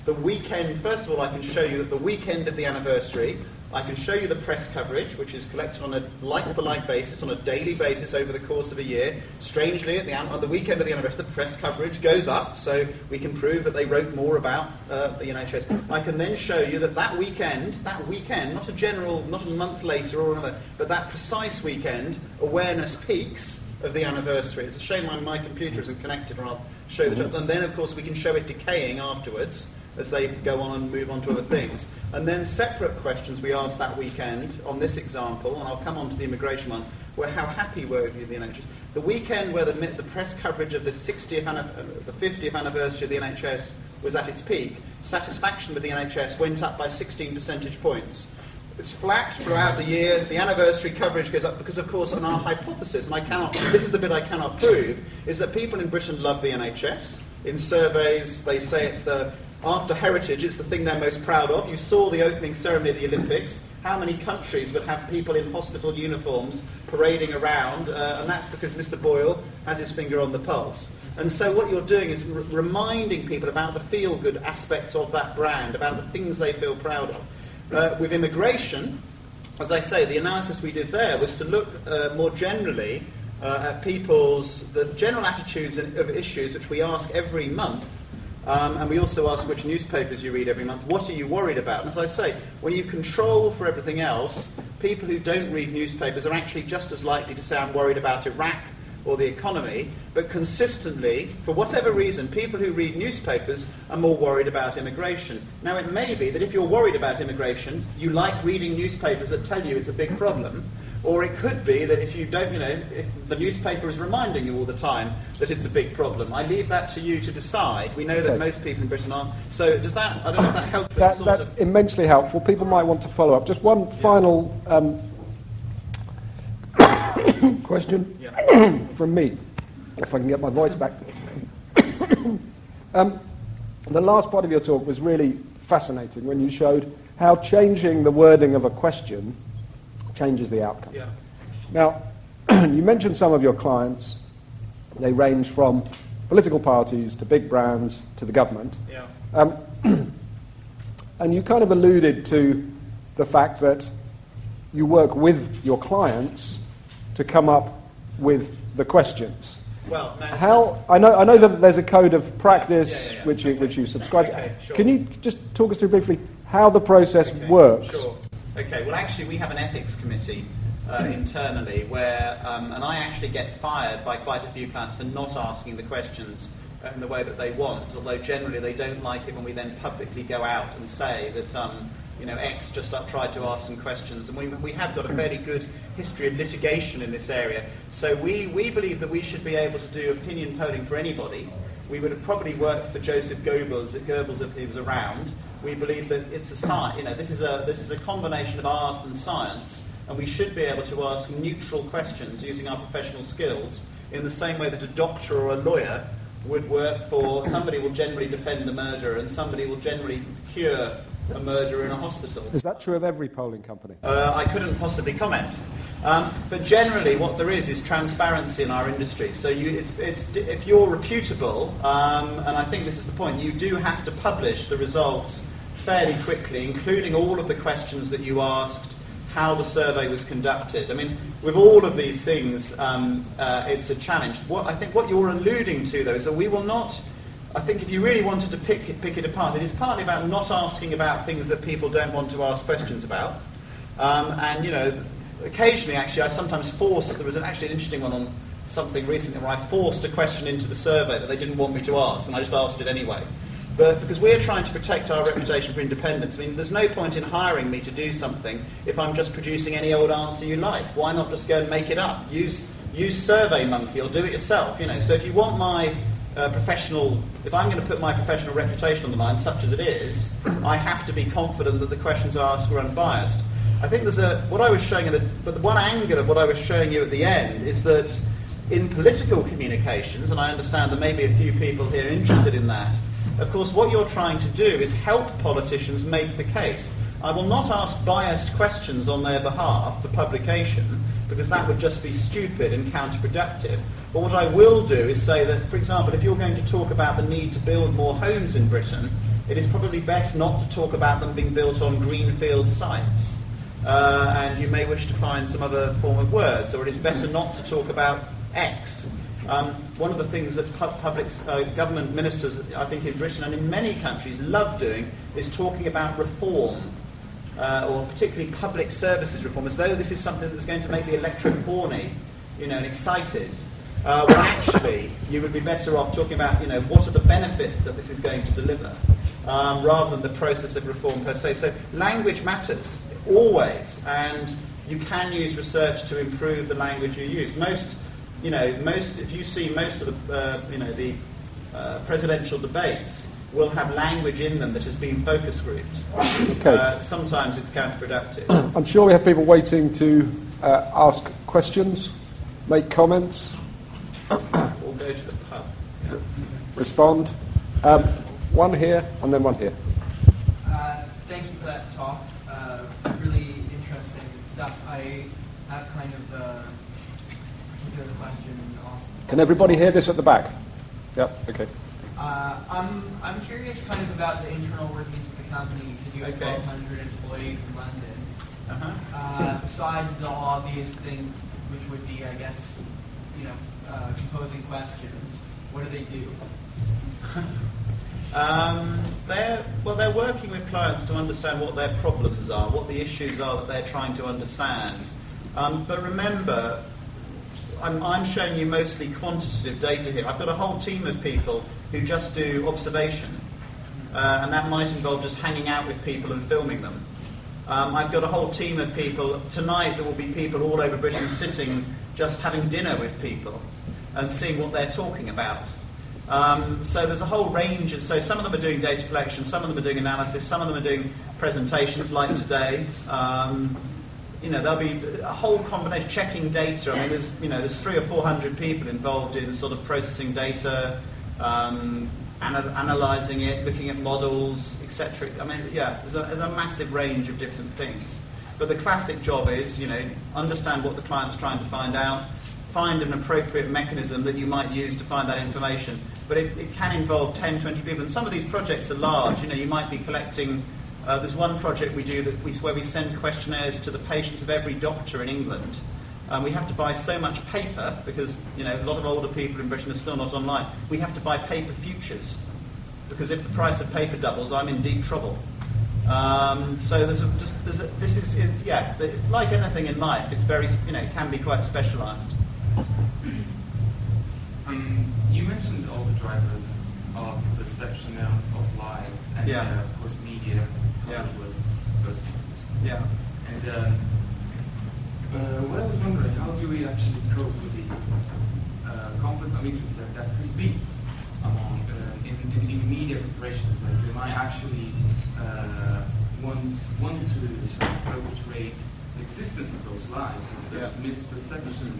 the weekend, first of all, I can show you that the weekend of the anniversary, I can show you the press coverage, which is collected on a like-for-like basis, on a daily basis over the course of a year. Strangely, at the, on the weekend of the anniversary, the press coverage goes up, so we can prove that they wrote more about uh, the NHS. I can then show you that that weekend, that weekend, not a general, not a month later or another, but that precise weekend, awareness peaks of the anniversary. It's a shame my, my computer isn't connected, or I'll show the And then, of course, we can show it decaying afterwards as they go on and move on to other things. And then separate questions we asked that weekend on this example, and I'll come on to the immigration one, were how happy were you with the NHS? The weekend where the, the press coverage of the 60th, uh, the 50th anniversary of the NHS was at its peak, satisfaction with the NHS went up by 16 percentage points. It's flat throughout the year. The anniversary coverage goes up because, of course, on our hypothesis, and I cannot, this is the bit I cannot prove, is that people in Britain love the NHS. In surveys, they say it's the, after heritage, it's the thing they're most proud of. You saw the opening ceremony of the Olympics. How many countries would have people in hospital uniforms parading around? Uh, and that's because Mr. Boyle has his finger on the pulse. And so what you're doing is r- reminding people about the feel-good aspects of that brand, about the things they feel proud of. Uh, with immigration, as I say, the analysis we did there was to look uh, more generally uh, at people's the general attitudes of issues which we ask every month. Um, and we also ask which newspapers you read every month. What are you worried about? And as I say, when you control for everything else, people who don't read newspapers are actually just as likely to say, I'm worried about Iraq or the economy, but consistently, for whatever reason, people who read newspapers are more worried about immigration. Now, it may be that if you're worried about immigration, you like reading newspapers that tell you it's a big problem, or it could be that if you don't, you know, the newspaper is reminding you all the time that it's a big problem. I leave that to you to decide. We know that Okay. most people in Britain are. So, does that, I don't know if that helps. That, that's of- immensely helpful. People might want to follow up. Just one final um, question from me, if I can get my voice back. um, the last part of your talk was really fascinating when you showed how changing the wording of a question changes the outcome. Yeah. Now, you mentioned some of your clients. They range from political parties to big brands to the government. Yeah. Um, and you kind of alluded to the fact that you work with your clients to come up with the questions. Well, no, How I know I know that there's a code of practice Yeah, yeah, yeah. which you which you subscribe to. Okay, sure. Can you just talk us through briefly how the process Okay, works? Sure. Okay. Well, actually, we have an ethics committee uh, internally where, um, and I actually get fired by quite a few clients for not asking the questions in the way that they want. Although generally they don't like it when we then publicly go out and say that. Um, you know, X just uh, tried to ask some questions, and we, we have got a fairly good history of litigation in this area. So we, we believe that we should be able to do opinion polling for anybody. We would have probably worked for Joseph Goebbels, Goebbels if he was around. We believe that it's a science, you know, this is a, this is a combination of art and science, and we should be able to ask neutral questions using our professional skills in the same way that a doctor or a lawyer would work for somebody will generally defend the murderer and somebody will generally cure a murderer in a hospital. Is that true of every polling company? Uh, I couldn't possibly comment. Um, but generally, what there is is transparency in our industry. So you, it's, it's, if you're reputable, um, and I think this is the point, you do have to publish the results fairly quickly, including all of the questions that you asked, how the survey was conducted. I mean, with all of these things, um, uh, it's a challenge. What I think what you're alluding to, though, is that we will not. I think if you really wanted to pick it, pick it apart, it is partly about not asking about things that people don't want to ask questions about. Um, and, you know, occasionally, actually, I sometimes force, there was an, actually an interesting one on something recently where I forced a question into the survey that they didn't want me to ask, and I just asked it anyway. But because we're trying to protect our reputation for independence, I mean, there's no point in hiring me to do something if I'm just producing any old answer you like. Why not just go and make it up? Use, use SurveyMonkey or do it yourself, you know. So if you want my uh, professional, if I'm going to put my professional reputation on the line, such as it is, I have to be confident that the questions I ask are unbiased. I think there's a, what I was showing you, the, but the one angle of what I was showing you at the end is that in political communications, and I understand there may be a few people here interested in that, of course, what you're trying to do is help politicians make the case. I will not ask biased questions on their behalf for publication, because that would just be stupid and counterproductive. But what I will do is say that, for example, if you're going to talk about the need to build more homes in Britain, it is probably best not to talk about them being built on greenfield sites. Uh, and you may wish to find some other form of words, or it is better not to talk about X. Um, one of the things that pu- public uh, government ministers, I think in Britain and in many countries, love doing is talking about reform, uh, or particularly public services reform, as though this is something that's going to make the electorate horny, you know, and excited. Uh, when actually, you would be better off talking about, you know, what are the benefits that this is going to deliver, um, rather than the process of reform per se. So language matters always, and you can use research to improve the language you use. Most, you know, most if you see most of the, uh, you know, the uh, presidential debates will have language in them that has been focus grouped. Okay. Uh, sometimes it's counterproductive. I'm sure we have people waiting to uh, ask questions, make comments, or go to the pub. respond. Um, one here and then one here. Uh, thank you for that talk. Uh, really interesting stuff. I have kind of a particular question. On, Can everybody hear this at the back? Yep, okay. uh, I'm, I'm curious kind of about the internal workings of the company. You said you have Okay. 1,200 employees in London. Uh-huh. Uh, besides the obvious thing, which would be, I guess, you know, uh, composing questions, what do they do? Um, they're, well, they're working with clients to understand what their problems are, what the issues are that they're trying to understand. Um, but remember, I'm, I'm showing you mostly quantitative data here. I've got a whole team of people who just do observation, uh, and that might involve just hanging out with people and filming them. Um, I've got a whole team of people. Tonight there will be people all over Britain sitting just having dinner with people and seeing what they're talking about. Um, so there's a whole range. Of, so some of them are doing data collection, some of them are doing analysis, some of them are doing presentations like today. Um, you know, there'll be a whole combination checking data. I mean, there's you know, there's three or four hundred people involved in sort of processing data, um, ana- analysing it, looking at models, etc. I mean, yeah, there's a, there's a massive range of different things. But the classic job is, you know, understand what the client's trying to find out, find an appropriate mechanism that you might use to find that information. But it, it can involve 10, 20 people. And some of these projects are large. You know, you might be collecting. Uh, there's one project we do that we, where we send questionnaires to the patients of every doctor in England. Um, we have to buy so much paper because you know a lot of older people in Britain are still not online. We have to buy paper futures because if the price of paper doubles, I'm in deep trouble. Um, so there's a, just there's a, this is it, yeah like anything in life, it's very you know it can be quite specialised. Um, you mentioned all the drivers of perception of lies and Yeah. uh, of course media Yeah. was first. Yeah. And um, uh, what I was wondering, how do we actually cope with the uh, conflict of interest that, that could be among uh, in, in, in media corporations that they might actually uh, want want to perpetrate the existence of those lies and those Yeah. misperceptions.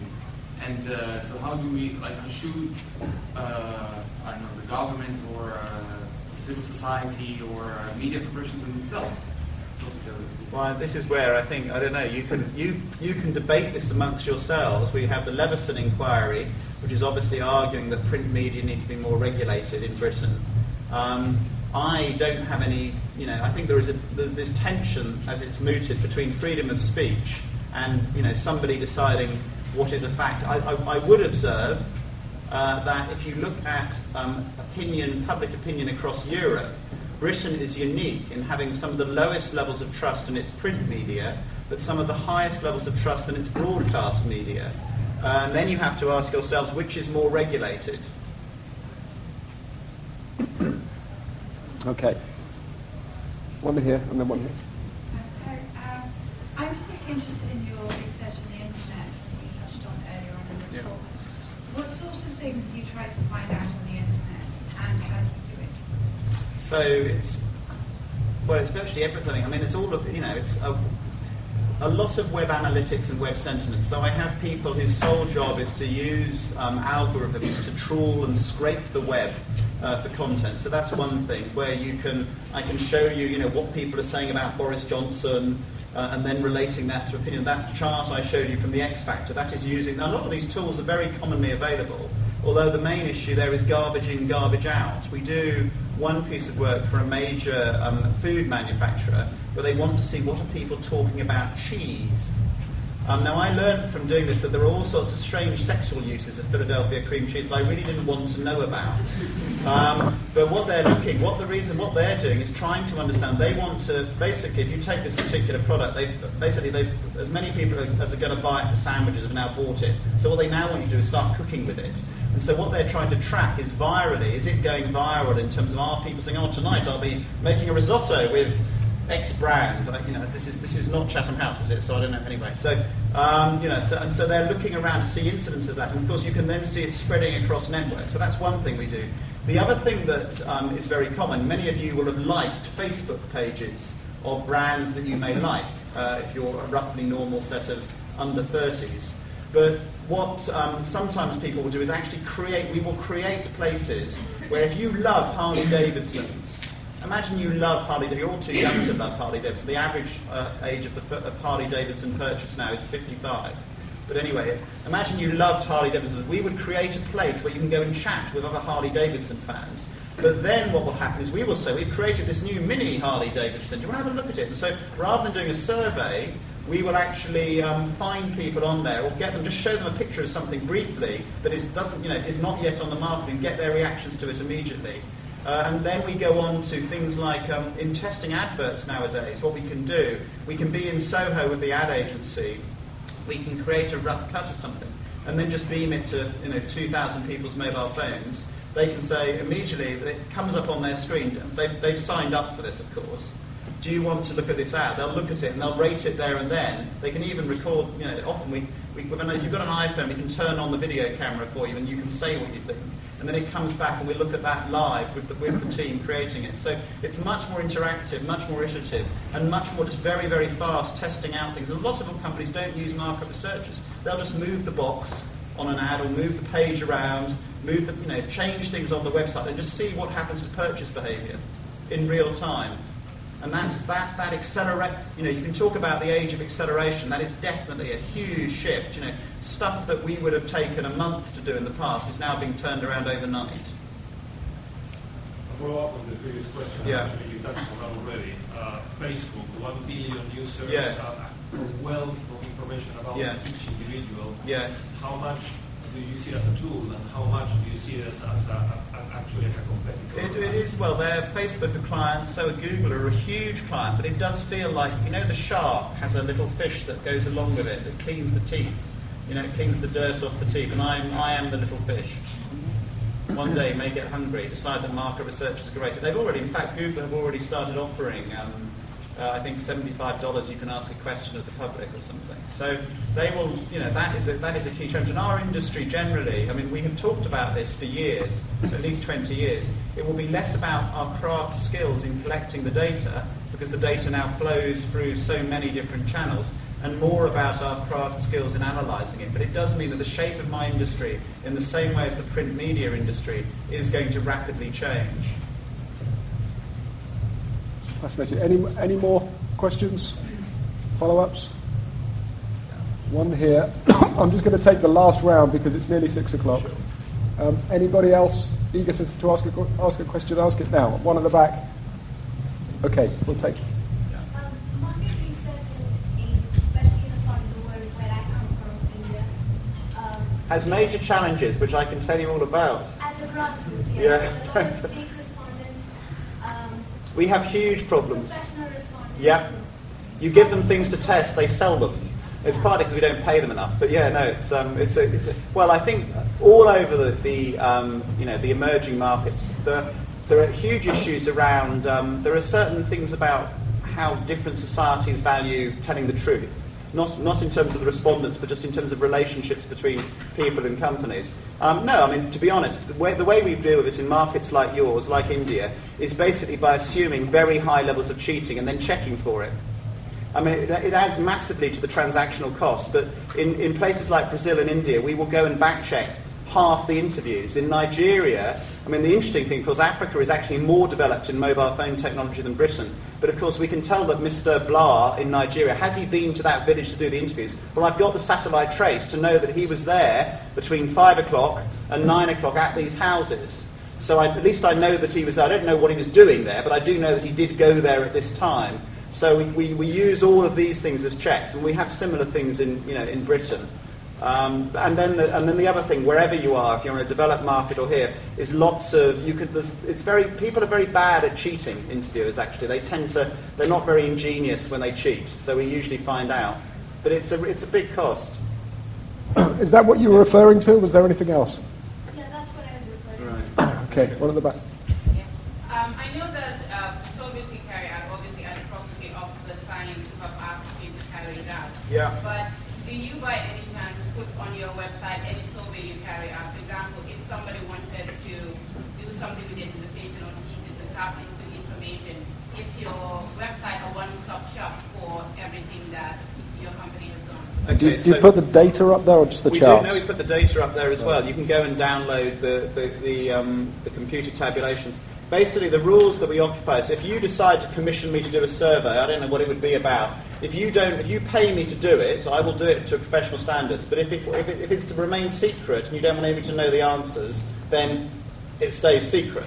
And uh, so, how do we like should uh, I don't know the government or uh, civil society or uh, media professionals themselves? Well, this is where I think I don't know. You can you you can debate this amongst yourselves. We have the Leveson inquiry, which is obviously arguing that print media need to be more regulated in Britain. Um, I don't have any. You know, I think there is a there's this tension as it's mooted between freedom of speech and you know somebody deciding what is a fact. I, I, I would observe uh, that if you look at um, opinion, public opinion across Europe, Britain is unique in having some of the lowest levels of trust in its print media, but some of the highest levels of trust in its broadcast media. Uh, and then you have to ask yourselves which is more regulated. Okay. One here and then one here. So, um, I'm particularly interested in your research on the internet that you touched on earlier on in the Yeah. talk. What sorts of things do you try to find out on the internet and how do you do it? So it's well, it's virtually everything. I mean, it's all of you know, it's a, a lot of web analytics and web sentiment. So I have people whose sole job is to use um, algorithms to trawl and scrape the web uh, for content. So that's one thing where you can I can show you you know what people are saying about Boris Johnson. Uh, and then relating that to opinion. That chart I showed you from the X Factor, that is using, now a lot of these tools are very commonly available, although the main issue there is garbage in, garbage out. We do one piece of work for a major um, food manufacturer where they want to see what are people talking about cheese. Um, now, I learned from doing this that there are all sorts of strange sexual uses of Philadelphia cream cheese that I really didn't want to know about. Um, but what they're looking, what the reason, what they're doing is trying to understand. They want to basically, if you take this particular product, they basically they've as many people as are going to buy it for sandwiches have now bought it. So what they now want you to do is start cooking with it. And so what they're trying to track is virally, is it going viral in terms of are people saying, oh, tonight I'll be making a risotto with X brand. You know, this is this is not Chatham House, is it? So I don't know. Anyway, so um, you know, so, and so they're looking around to see incidents of that, and of course you can then see it spreading across networks. So that's one thing we do. The other thing that um, is very common, many of you will have liked Facebook pages of brands that you may like uh, if you're a roughly normal set of under 30s. But what um, sometimes people will do is actually create, we will create places where if you love Harley Davidsons, imagine you love Harley Davidson, you're all too young to love Harley Davidson. The average uh, age of, the, of Harley Davidson purchase now is 55. But anyway, imagine you loved Harley Davidson. We would create a place where you can go and chat with other Harley Davidson fans. But then what will happen is we will say, we've created this new mini Harley Davidson. Do you want to have a look at it? And so rather than doing a survey, we will actually um, find people on there or get them, just show them a picture of something briefly that is, doesn't, you know, is not yet on the market and get their reactions to it immediately. Uh, and then we go on to things like um, in testing adverts nowadays, what we can do, we can be in Soho with the ad agency, we can create a rough cut of something and then just beam it to you know 2,000 people's mobile phones. They can say immediately, that it comes up on their screen, they've, they've signed up for this, of course. Do you want to look at this ad? They'll look at it and they'll rate it there and then. They can even record, you know, often we, we if you've got an iPhone, we can turn on the video camera for you and you can say what you think. And then it comes back and we look at that live with the, with the team creating it. So it's much more interactive, much more iterative, and much more just very, very fast testing out things. And a lot of companies don't use market researchers. They'll just move the box on an ad or move the page around, move the, you know, change things on the website and just see what happens to purchase behavior in real time. And that's that, that accelerate, you know, you can talk about the age of acceleration. That is definitely a huge shift. You know, stuff that we would have taken a month to do in the past is now being turned around overnight. I follow up on the previous question. Yeah. Actually, you touched on that already. Uh, Facebook, one billion users, Yes. uh, a wealth of information about Yes. each individual. Yes. How much do you see as a tool, and how much do you see as, as a, a, actually as a competitor? It, it is, well, they're Facebook a client, so are Google are a huge client, but it does feel like, you know, the shark has a little fish that goes along with it, that cleans the teeth. You know, it cleans the dirt off the teeth, and I'm, I am the little fish. One day may get hungry, decide that market research is great. They've already, in fact, Google have already started offering, um, uh, I think, $75 you can ask a question of the public or something. So they will, you know, that is a, that is a key challenge. And our industry generally, I mean, we have talked about this for years, at least 20 years. It will be less about our craft skills in collecting the data, because the data now flows through so many different channels, and more about our craft skills in analysing it. But it does mean that the shape of my industry, in the same way as the print media industry, is going to rapidly change. Fascinating. Any, any more questions? Follow ups? One here. I'm just going to take the last round because it's nearly six o'clock. Um, anybody else eager to, to ask, a, ask a question? Ask it now. One at the back. Okay, we'll take. Um, market research, in, in, especially in the part of the world where I come from, India, um, Has major challenges, which I can tell you all about. at the grassroots, Yeah. yes, there's a lot of fake respondents, um, We have huge problems. Yeah. You give them things to test, they sell them. It's partly because we don't pay them enough, but yeah, no, it's um, it's a, it's a, well, I think all over the, the um, you know the emerging markets, there, there are huge issues around. Um, there are certain things about how different societies value telling the truth, not not in terms of the respondents, but just in terms of relationships between people and companies. Um, no, I mean to be honest, the way, the way we deal with it in markets like yours, like India, is basically by assuming very high levels of cheating and then checking for it. I mean, it, it adds massively to the transactional cost, but in, in places like Brazil and India, we will go and back check half the interviews. In Nigeria, I mean, the interesting thing, of course, Africa is actually more developed in mobile phone technology than Britain. But of course, we can tell that Mr. Blah in Nigeria, has he been to that village to do the interviews? Well, I've got the satellite trace to know that he was there between 5 o'clock and 9 o'clock at these houses. So I, at least I know that he was there. I don't know what he was doing there, but I do know that he did go there at this time. So we, we, we use all of these things as checks, and we have similar things in, you know, in Britain. Um, and, then the, and then the other thing, wherever you are, if you're in a developed market or here, is lots of you could. It's very people are very bad at cheating. Interviewers actually, they tend to they're not very ingenious when they cheat. So we usually find out, but it's a it's a big cost. Is that what you were referring to? Was there anything else? Yeah, that's what I was referring to. Okay, one at the back. Yeah. Um, I know that uh, surveys you carry out obviously are the property of the client who have asked you to carry it out. Yeah. But do you by any chance put on your website any survey you carry out? For example, if somebody wanted to do something with their dissertation or thesis and tap into information, is your website a one-stop shop for everything that your company done? do, you, Okay, do you put the data up there or just the we charts? do know we put the data up there as well. You can go and download the, the, the, um, the computer tabulations. Basically, the rules that we occupy is if you decide to commission me to do a survey, I don't know what it would be about. If you don't, if you pay me to do it, I will do it to professional standards. But if, it, if, it, if it's to remain secret and you don't want anybody to know the answers, then it stays secret.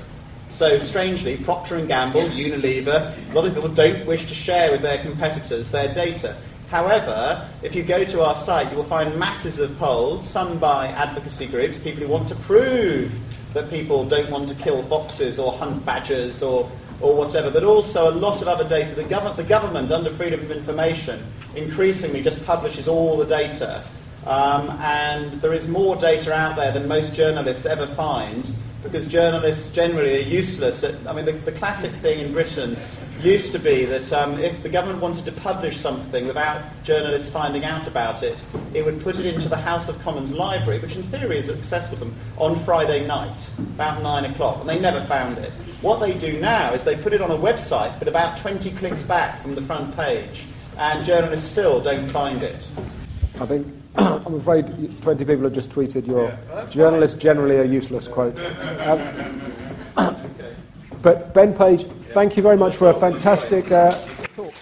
So strangely, Procter and Gamble, Unilever, a lot of people don't wish to share with their competitors their data. However, if you go to our site, you will find masses of polls, some by advocacy groups, people who want to prove that people don't want to kill foxes or hunt badgers or, or whatever, but also a lot of other data. The, gov- the government, under freedom of information, increasingly just publishes all the data. Um, and there is more data out there than most journalists ever find because journalists generally are useless. At, I mean, the, the classic thing in Britain used to be that um, if the government wanted to publish something without journalists finding out about it, it would put it into the House of Commons library, which in theory is accessible to them, on Friday night, about 9 o'clock, and they never found it. What they do now is they put it on a website, but about 20 clicks back from the front page, and journalists still don't find it. I think, I'm afraid 20 people have just tweeted your Yeah, well, that's journalists generally are useless quote. Um, but Ben Page, thank you very much for a fantastic uh, talk.